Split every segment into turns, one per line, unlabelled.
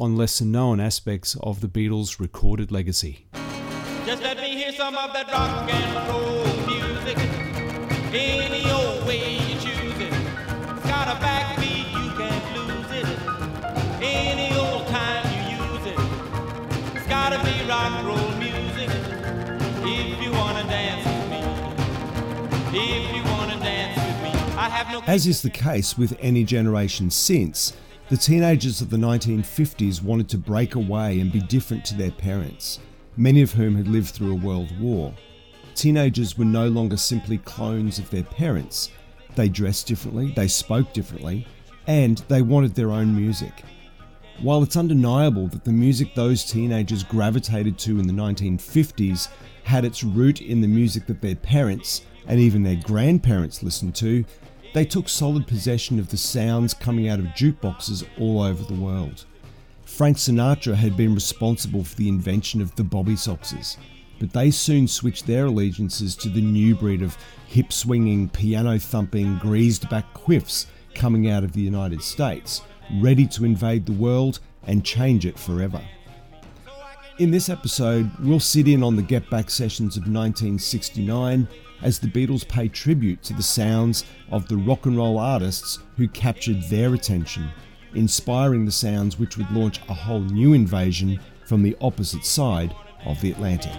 on lesser known aspects of the Beatles' recorded legacy.
Just let me hear some of that rock and roll music. Any old way you choose it. It's got a backbeat, you can't lose it. Any old time you use it. It's gotta be rock and roll music. If you wanna dance with me. If you wanna dance with me. I have no
As is the case with any generation since, the teenagers of the 1950s wanted to break away and be different to their parents, many of whom had lived through a world war. Teenagers were no longer simply clones of their parents. They dressed differently, they spoke differently, and they wanted their own music. While it's undeniable that the music those teenagers gravitated to in the 1950s had its root in the music that their parents and even their grandparents listened to, they took solid possession of the sounds coming out of jukeboxes all over the world. Frank Sinatra had been responsible for the invention of the Bobby Soxers, but they soon switched their allegiances to the new breed of hip swinging, piano thumping, greased back quiffs coming out of the United States, ready to invade the world and change it forever. In this episode, we'll sit in on the Get Back sessions of 1969 as the Beatles pay tribute to the sounds of the rock and roll artists who captured their attention, inspiring the sounds which would launch a whole new invasion from the opposite side of the Atlantic.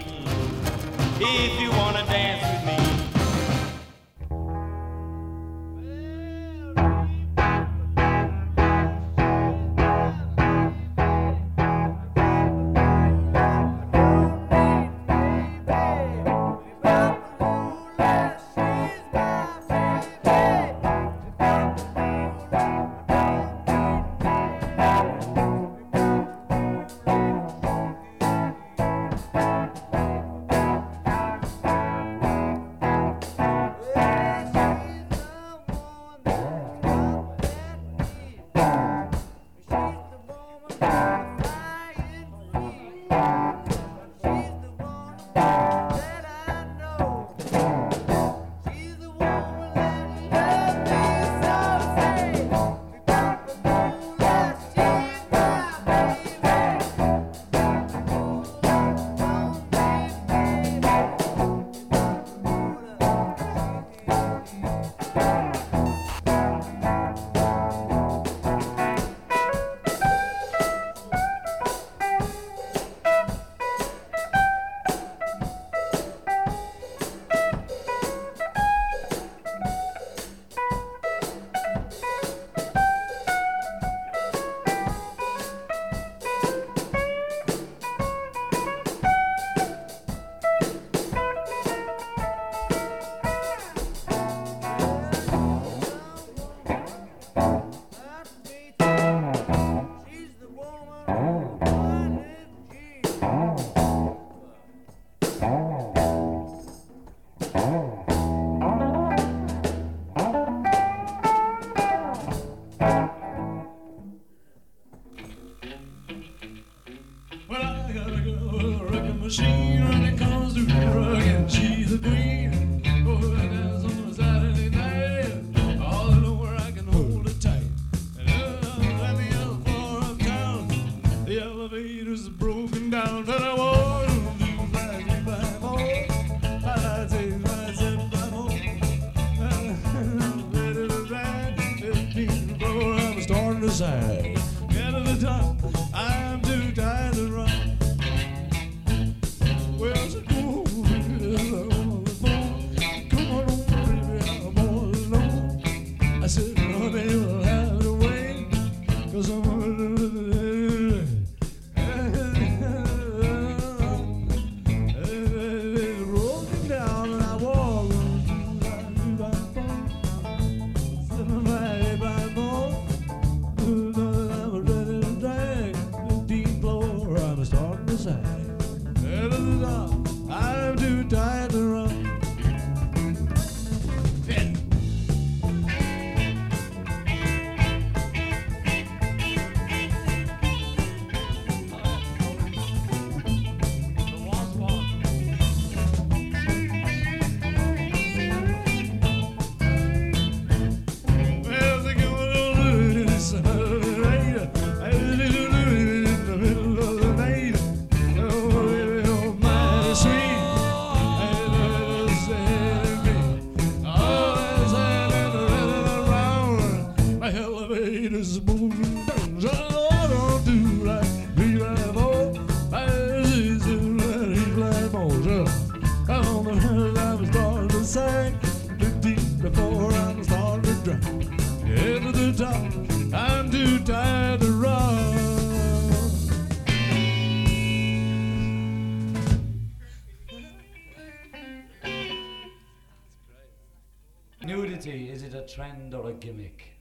Is it a trend or a gimmick?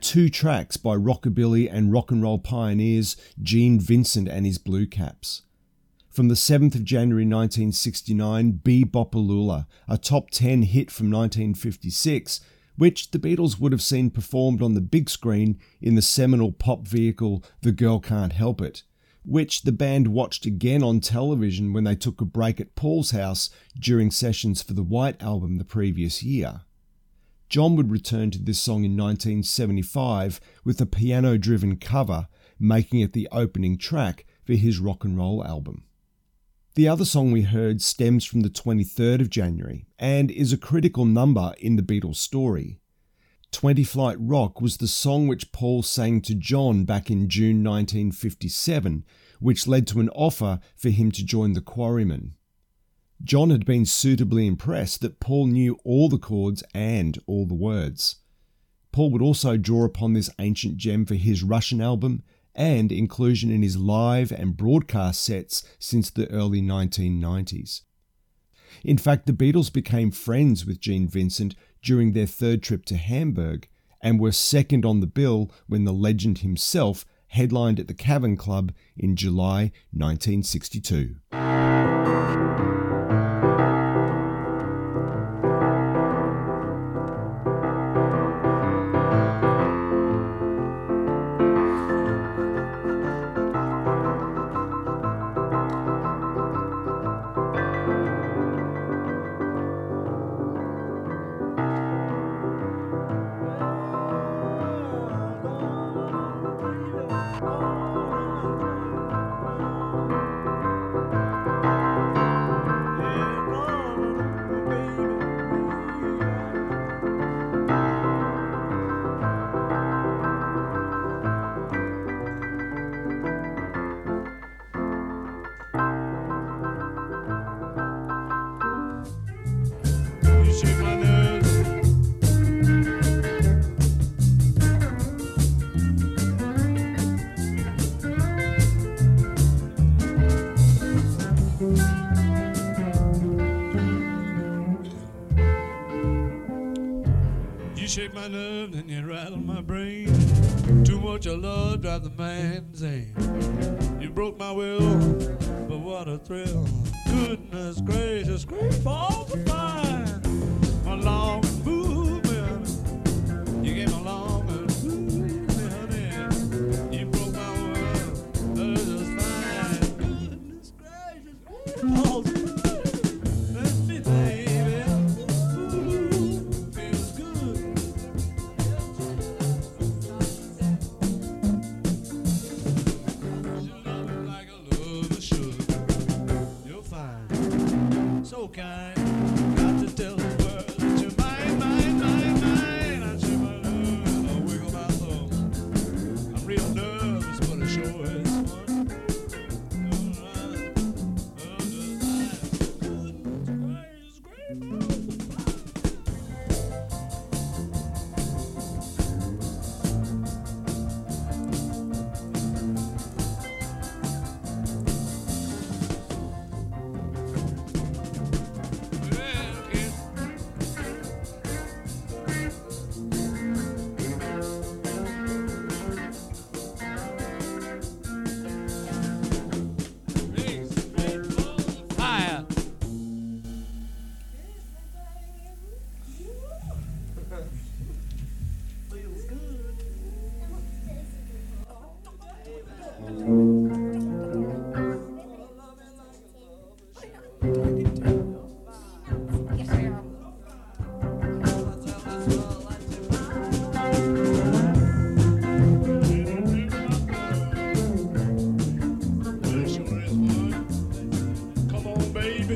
Two tracks by rockabilly and rock and roll pioneers Gene Vincent and his Blue Caps. From the 7th of January 1969, Be-Bop-A-Lula, a top 10 hit from 1956, which the Beatles would have seen performed on the big screen in the seminal pop vehicle The Girl Can't Help It, which the band watched again on television when they took a break at Paul's house during sessions for the White album the previous year. John would return to this song in 1975 with a piano driven cover, making it the opening track for his rock and roll album. The other song we heard stems from the 23rd of January and is a critical number in the Beatles story. 20 Flight Rock was the song which Paul sang to John back in June 1957, which led to an offer for him to join the Quarrymen. John had been suitably impressed that Paul knew all the chords and all the words. Paul would also draw upon this ancient gem for his Russian album and inclusion in his live and broadcast sets since the early 1990s. In fact, the Beatles became friends with Gene Vincent during their third trip to Hamburg and were second on the bill when the legend himself headlined at the Cavern Club in July 1962.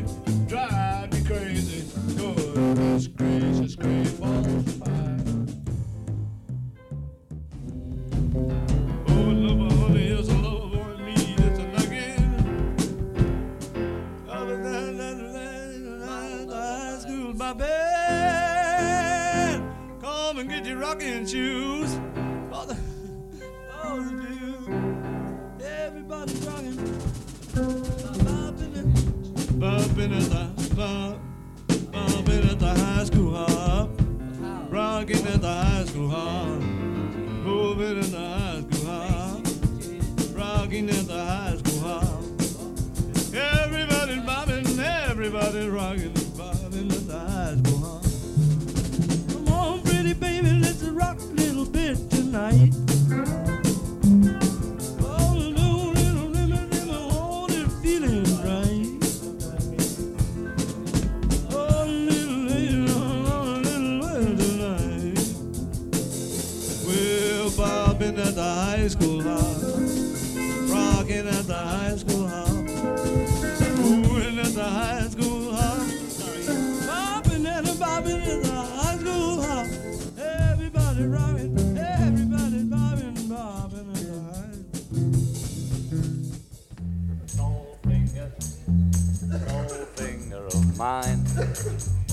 movement.
Finger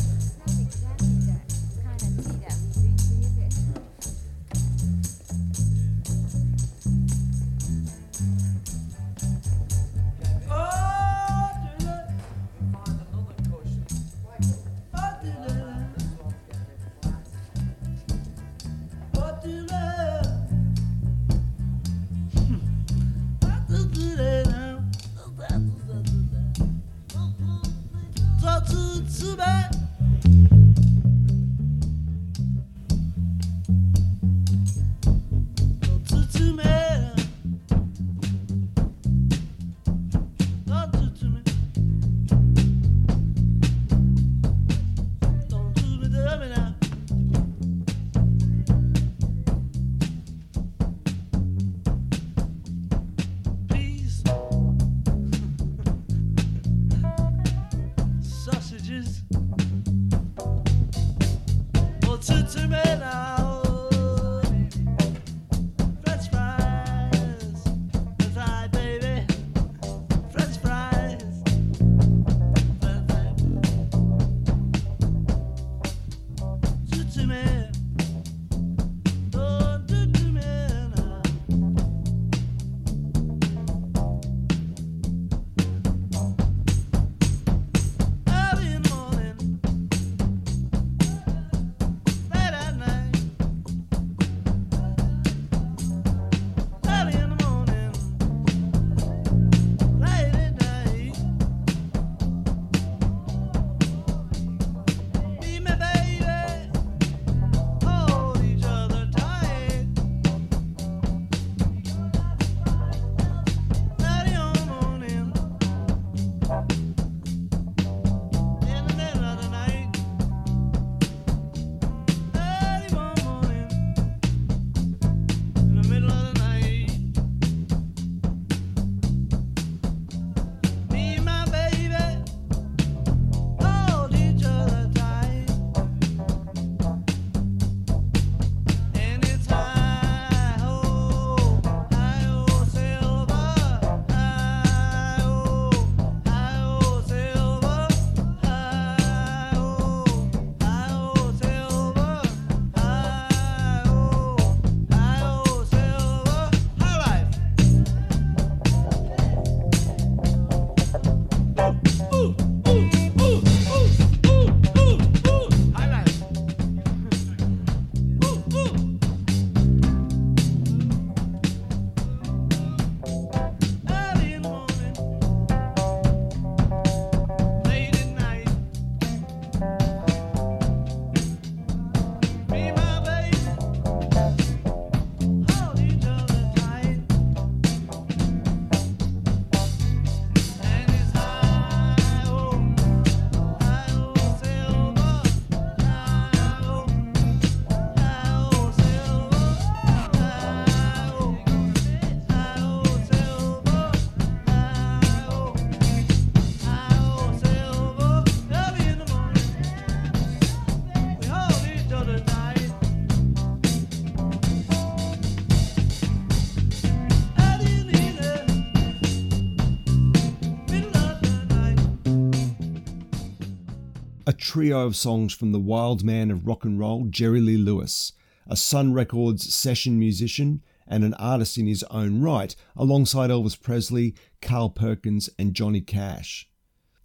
trio of songs from the wild man of rock and roll, Jerry Lee Lewis, a Sun Records session musician and an artist in his own right, alongside Elvis Presley, Carl Perkins, and Johnny Cash.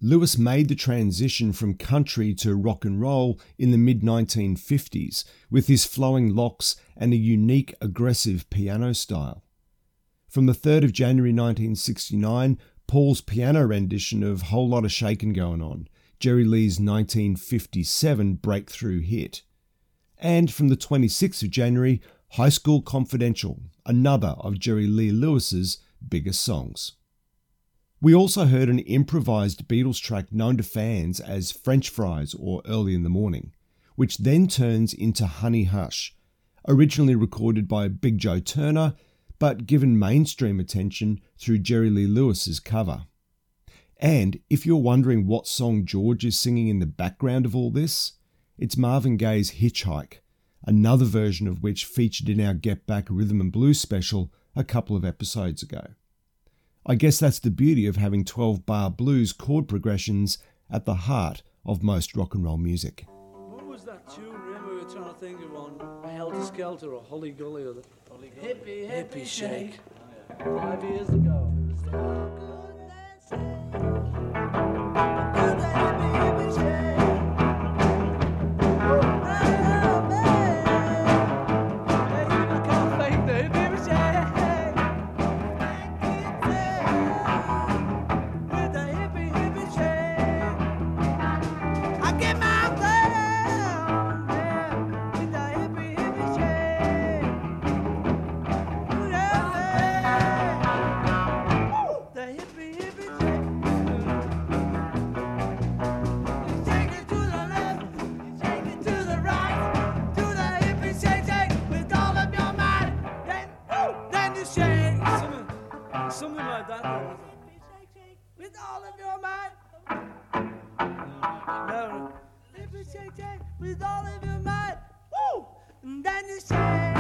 Lewis made the transition from country to rock and roll in the mid 1950s with his flowing locks and a unique aggressive piano style. From the 3rd of January 1969, Paul's piano rendition of Whole Lot of Shakin' Going On, Jerry Lee's 1957 breakthrough hit. And from the 26th of January, High School Confidential, another of Jerry Lee Lewis's biggest songs. We also heard an improvised Beatles track known to fans as French Fries or Early in the Morning, which then turns into Honey Hush, originally recorded by Big Joe Turner, but given mainstream attention through Jerry Lee Lewis's cover. And if you're wondering what song George is singing in the background of all this, it's Marvin Gaye's Hitchhike, another version of which featured in our Get Back Rhythm and Blues special a couple of episodes ago. I guess that's the beauty of having 12 bar blues chord progressions at the heart of most rock and roll music.
What was that tune? Remember, we were trying to think of one Helter Skelter or Hully Gully or the Hippie Hippie Shake. Five years ago. It something like that. though.
With all of your might.
No,
If you shake, shake with all of your might. Woo! And then you shake.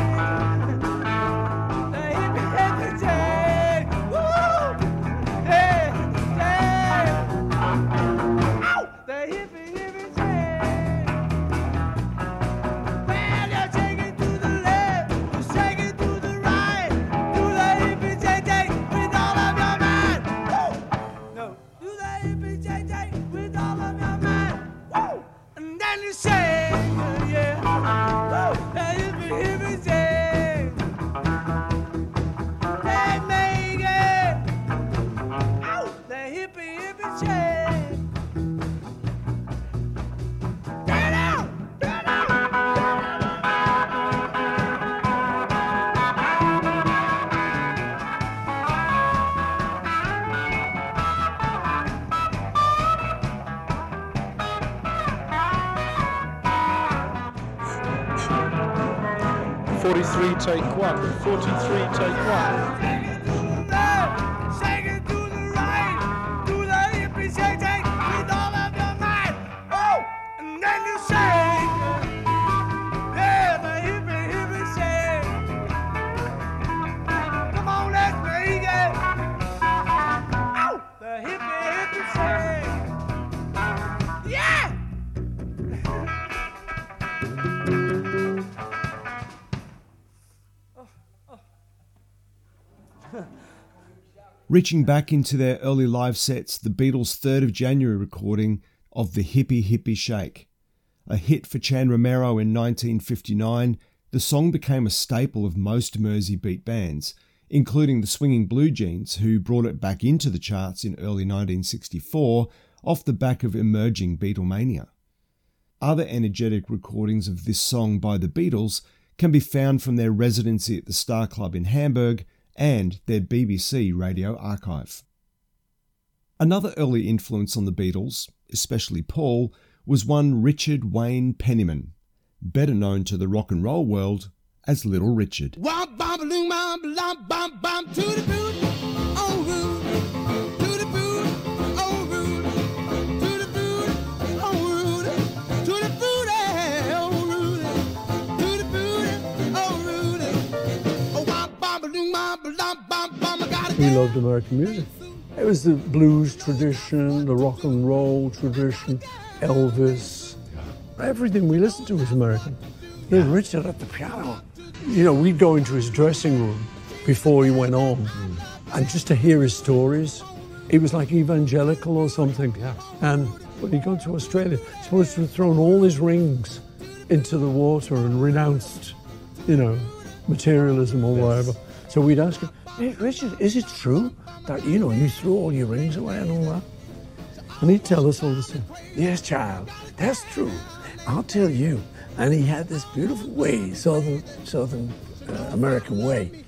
Take. Forty-three, take one.
Reaching back into their early live sets, the Beatles' 3rd of January recording of the Hippie Hippie Shake. A hit for Chan Romero in 1959, the song became a staple of most Mersey beat bands, including the Swinging Blue Jeans, who brought it back into the charts in early 1964 off the back of emerging Beatlemania. Other energetic recordings of this song by the Beatles can be found from their residency at the Star Club in Hamburg and their BBC radio archive. Another early influence on the Beatles, especially Paul, was one Richard Wayne Penniman, better known to the rock and roll world as Little Richard.
We loved American music. It was the blues tradition, the rock and roll tradition, Elvis. Everything we listened to was American. Little Richard at the piano. You know, we'd go into his dressing room before he went on, and just to hear his stories, He was like evangelical or something. Yeah. And when he got to Australia, he's supposed to have thrown all his rings into the water and renounced, you know, materialism or whatever. So we'd ask him, hey, Richard, is it true that, you know, you threw all your rings away and all that? And he'd tell us all the time, yes, child, that's true. I'll tell you. And he had this beautiful way, Southern, Southern uh, American way.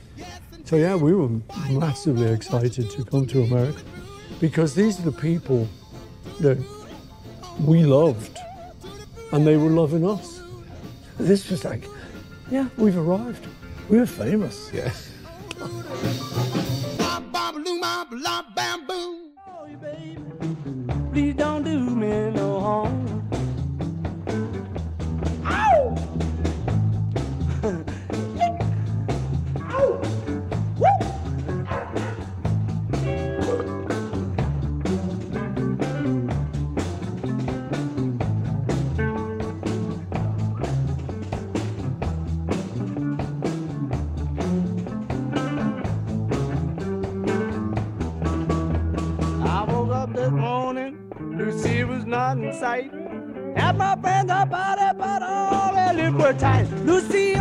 So yeah, we were massively excited to come to America because these are the people that we loved and they were loving us. This was like, yeah, we've arrived. We are famous.
Yeah.
Bam, bam, bam, boom.
Please don't do me this mm-hmm. morning, Lucy was not in sight. Had my friends about it, but all their lips were tight. Lucy,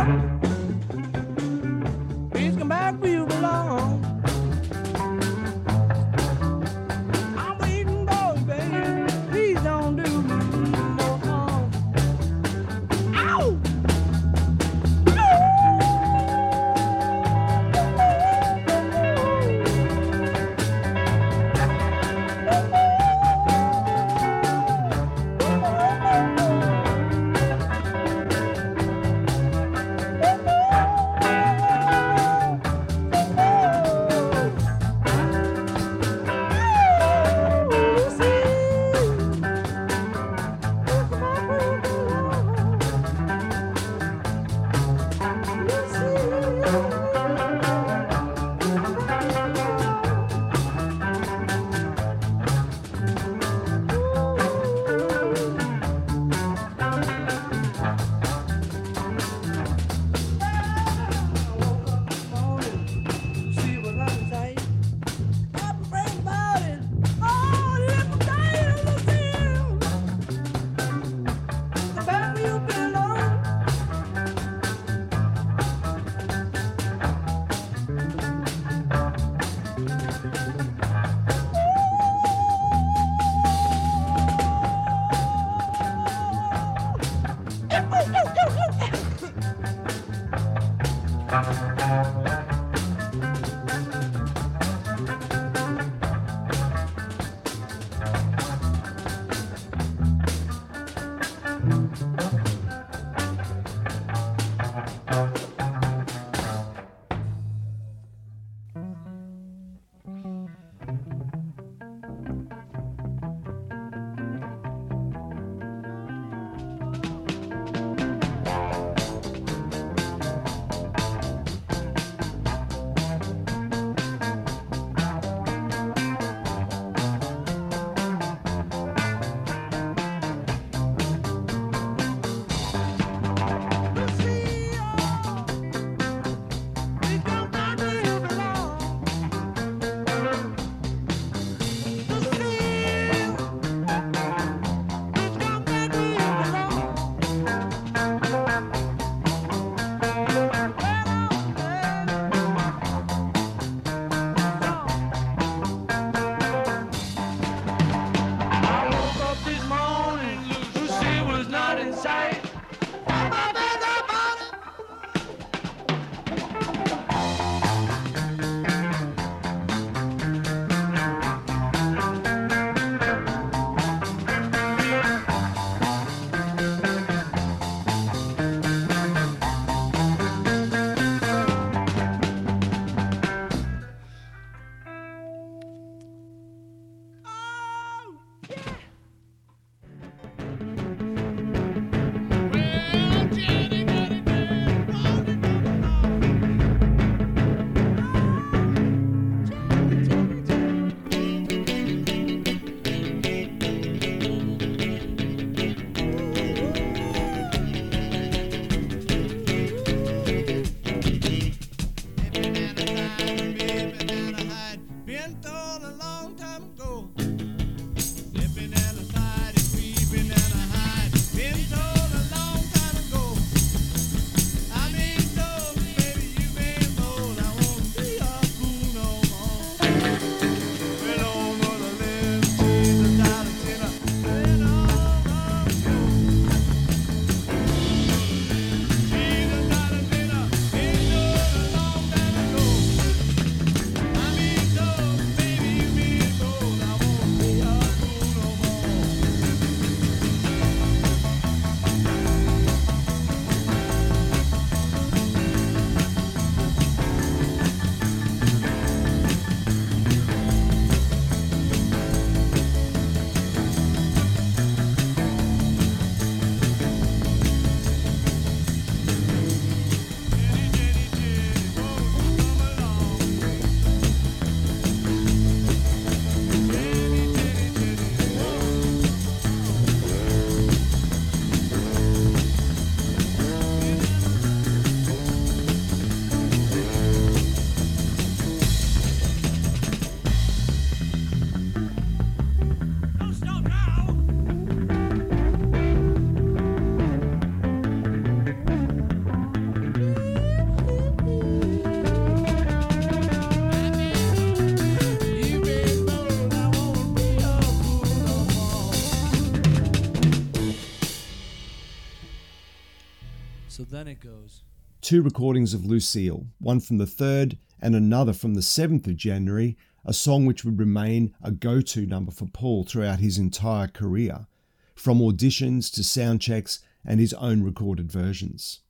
Two recordings of Lucille, one from the 3rd and another from the 7th of January, a song which would remain a go to number for Paul throughout his entire career, from auditions to sound checks and his own recorded versions.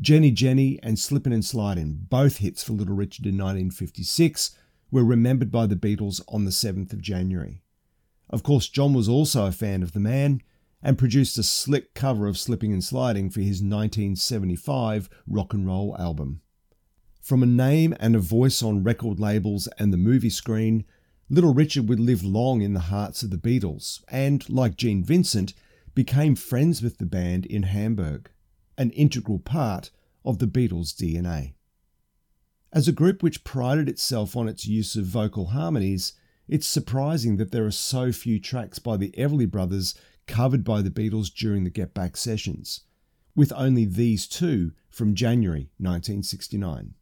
Jenny Jenny and Slippin' and Slidin', both hits for Little Richard in 1956, were remembered by the Beatles on the 7th of January. Of course, John was also a fan of the man and produced a slick cover of Slipping and Sliding for his 1975 rock and roll album. From a name and a voice on record labels and the movie screen, Little Richard would live long in the hearts of the Beatles and, like Gene Vincent, became friends with the band in Hamburg, an integral part of the Beatles' DNA. As a group which prided itself on its use of vocal harmonies, it's surprising that there are so few tracks by the Everly Brothers covered by the Beatles during the Get Back sessions, with only these two from January 1969.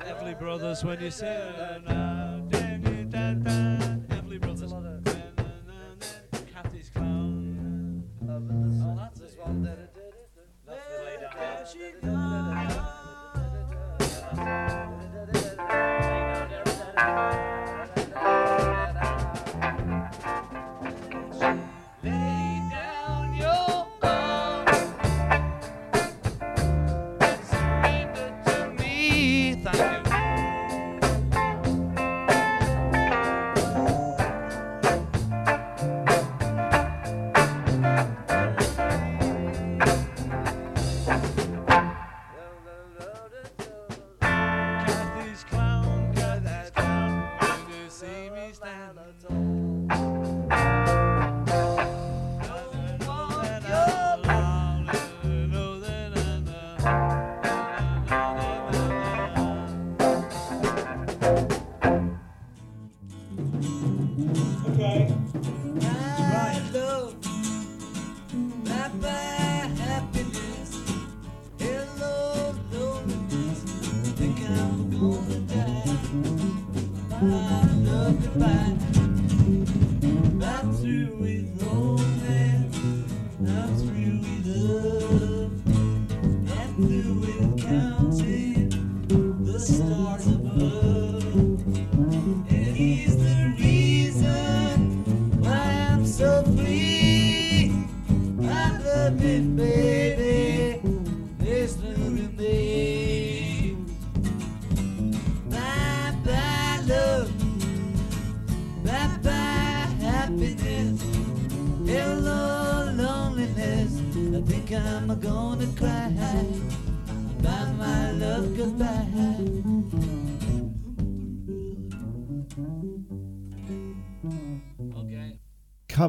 Everly Brothers, when you say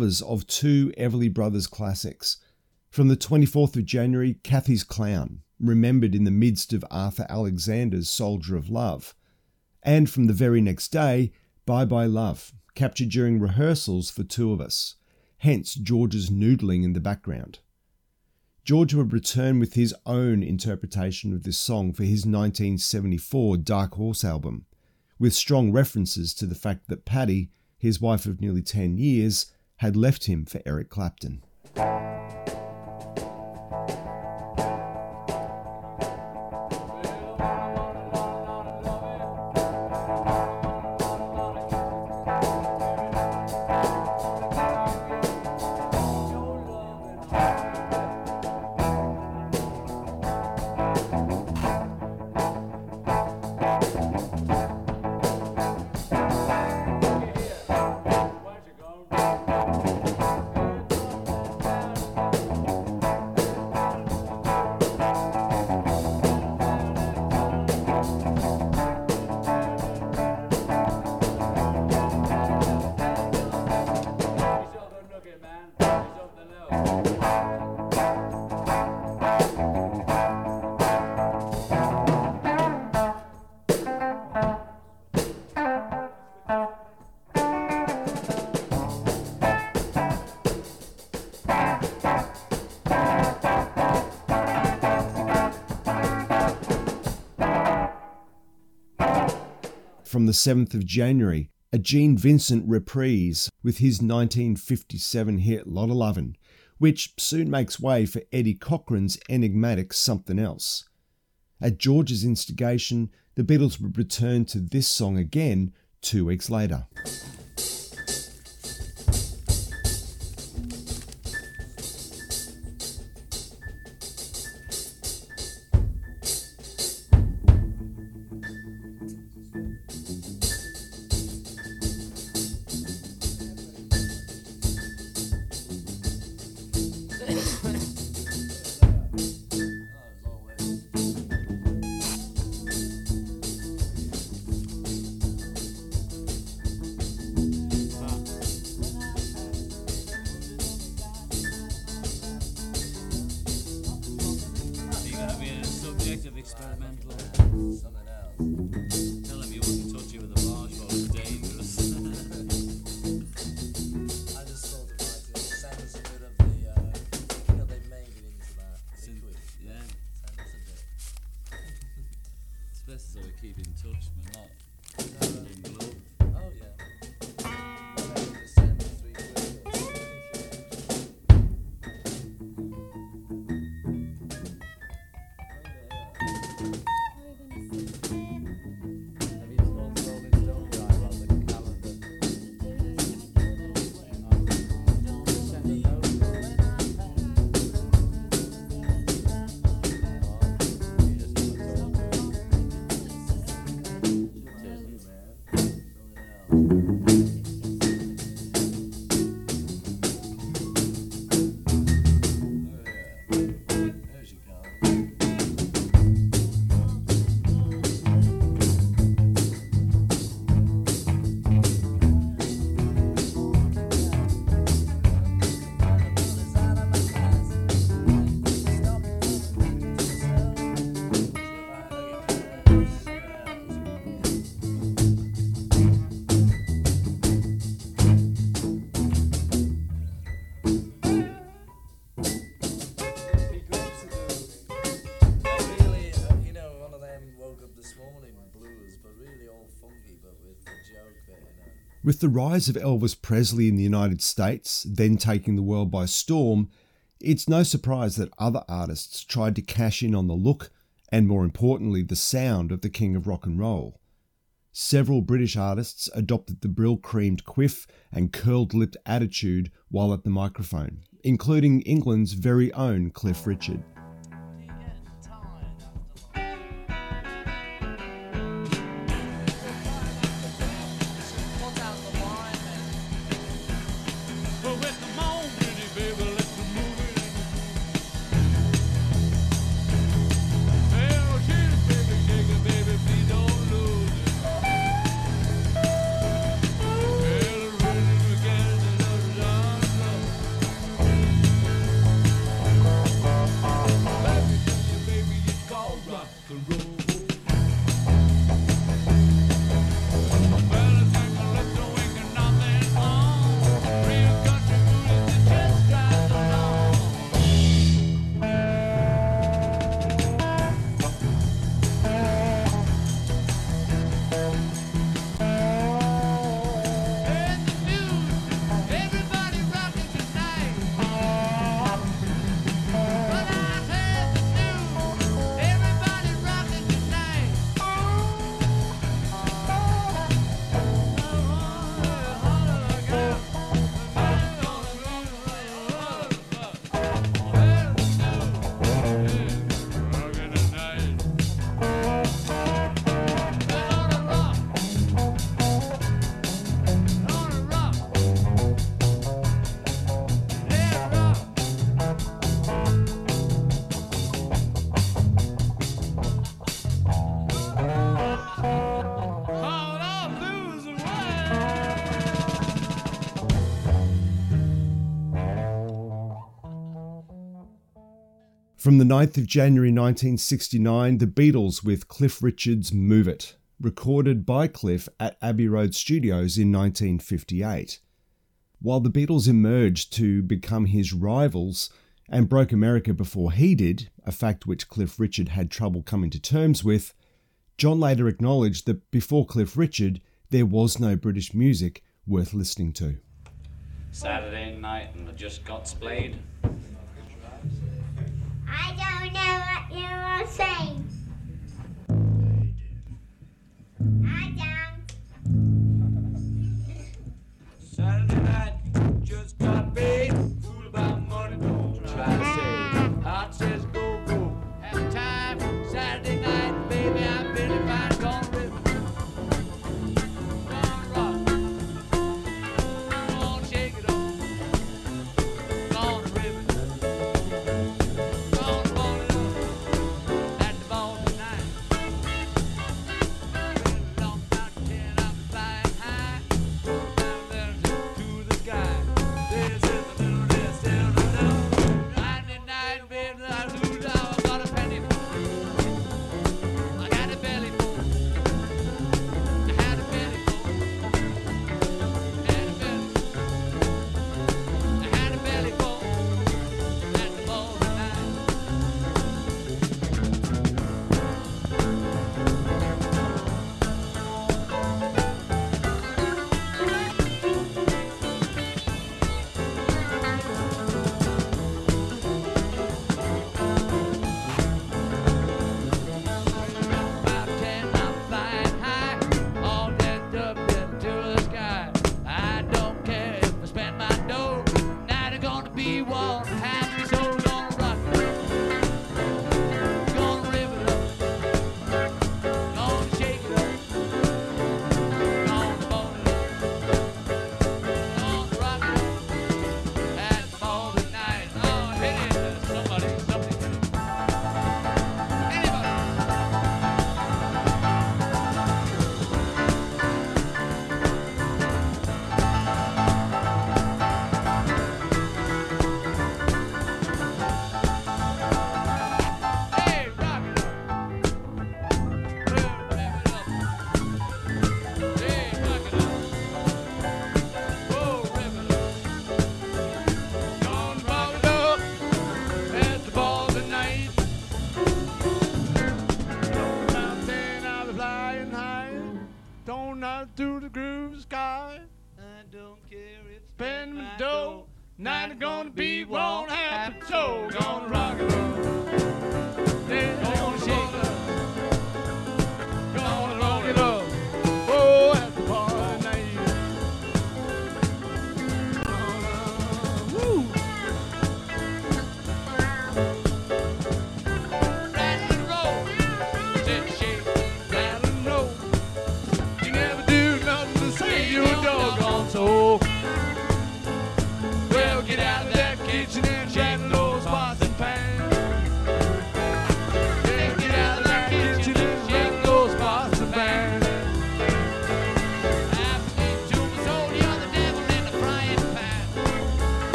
Covers of two Everly Brothers classics. From the 24th of January, Cathy's Clown, remembered in the midst of Arthur Alexander's Soldier of Love. And from the very next day, Bye Bye Love, captured during rehearsals for Two of Us, hence George's noodling in the background. George would return with his own interpretation of this song for his 1974 Dark Horse album, with strong references to the fact that Pattie, his wife of nearly 10 years, had left him for Eric Clapton. From the 7th of January, a Gene Vincent reprise with his 1957 hit Lotta Lovin', which soon makes way for Eddie Cochran's enigmatic Something Else. At George's instigation, the Beatles would return to this song again two weeks later.
With
the
rise of Elvis Presley in the United States, then taking the world by storm, it's no surprise that other artists tried to cash in on the look and, more importantly, the sound of the king of rock and roll. Several British artists adopted the Brylcreemed quiff and curled lipped attitude while at the microphone, including England's very own Cliff Richard. From the 9th of January 1969, the Beatles with Cliff Richard's Move It, recorded by Cliff at Abbey Road Studios in 1958. While the Beatles emerged to become his rivals and broke America before he did, a fact which Cliff Richard had trouble coming to terms with, John later acknowledged that before Cliff Richard, there was no British music worth listening to.
Saturday night and I just got splayed.
I don't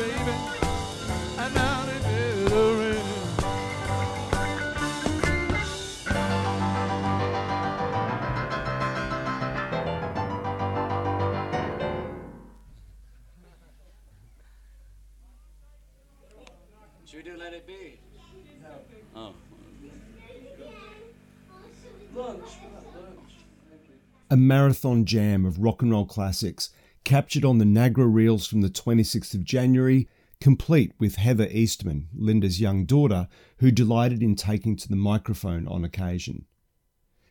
baby, and now
they better rain.
Should we do Let It Be? Oh.
Lunch.
a marathon jam of rock and roll classics captured on the Nagra reels from the 26th of January, complete with Heather Eastman, Linda's young daughter, who delighted in taking to the microphone on occasion.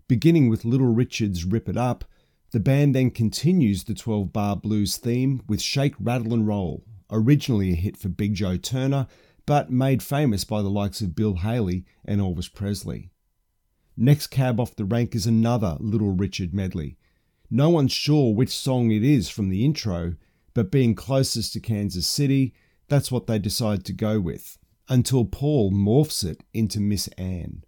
Beginning with Little Richard's Rip It Up, the band then continues the 12 bar blues theme with Shake, Rattle and Roll, originally a hit for Big Joe Turner, but made famous by the likes of Bill Haley and Elvis Presley. Next cab off the rank is another Little Richard medley. No one's sure which song it is from the intro, but being closest to Kansas City, that's what they decide to go with, until Paul morphs it into Miss Ann.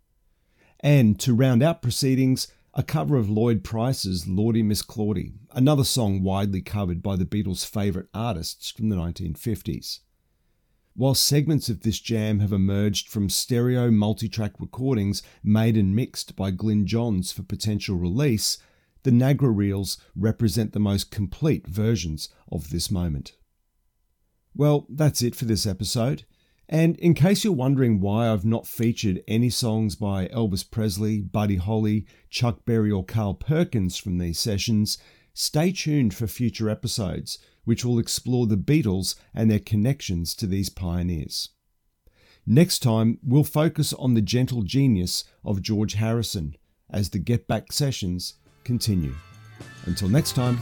And to round out proceedings, a cover of Lloyd Price's Lawdy Miss Clawdy, another song widely covered by the Beatles' favourite artists from the 1950s. While segments of this jam have emerged from stereo multi-track recordings made and mixed by Glyn Johns for potential release, the Nagra reels represent the most complete versions of this moment. Well, that's it for this episode. And in case you're wondering why I've not featured any songs by Elvis Presley, Buddy Holly, Chuck Berry, or Carl Perkins from these sessions, stay tuned for future episodes, which will explore the Beatles and their connections to these pioneers. Next time, we'll focus on the gentle genius of George Harrison, as the Get Back sessions continue. Until next time.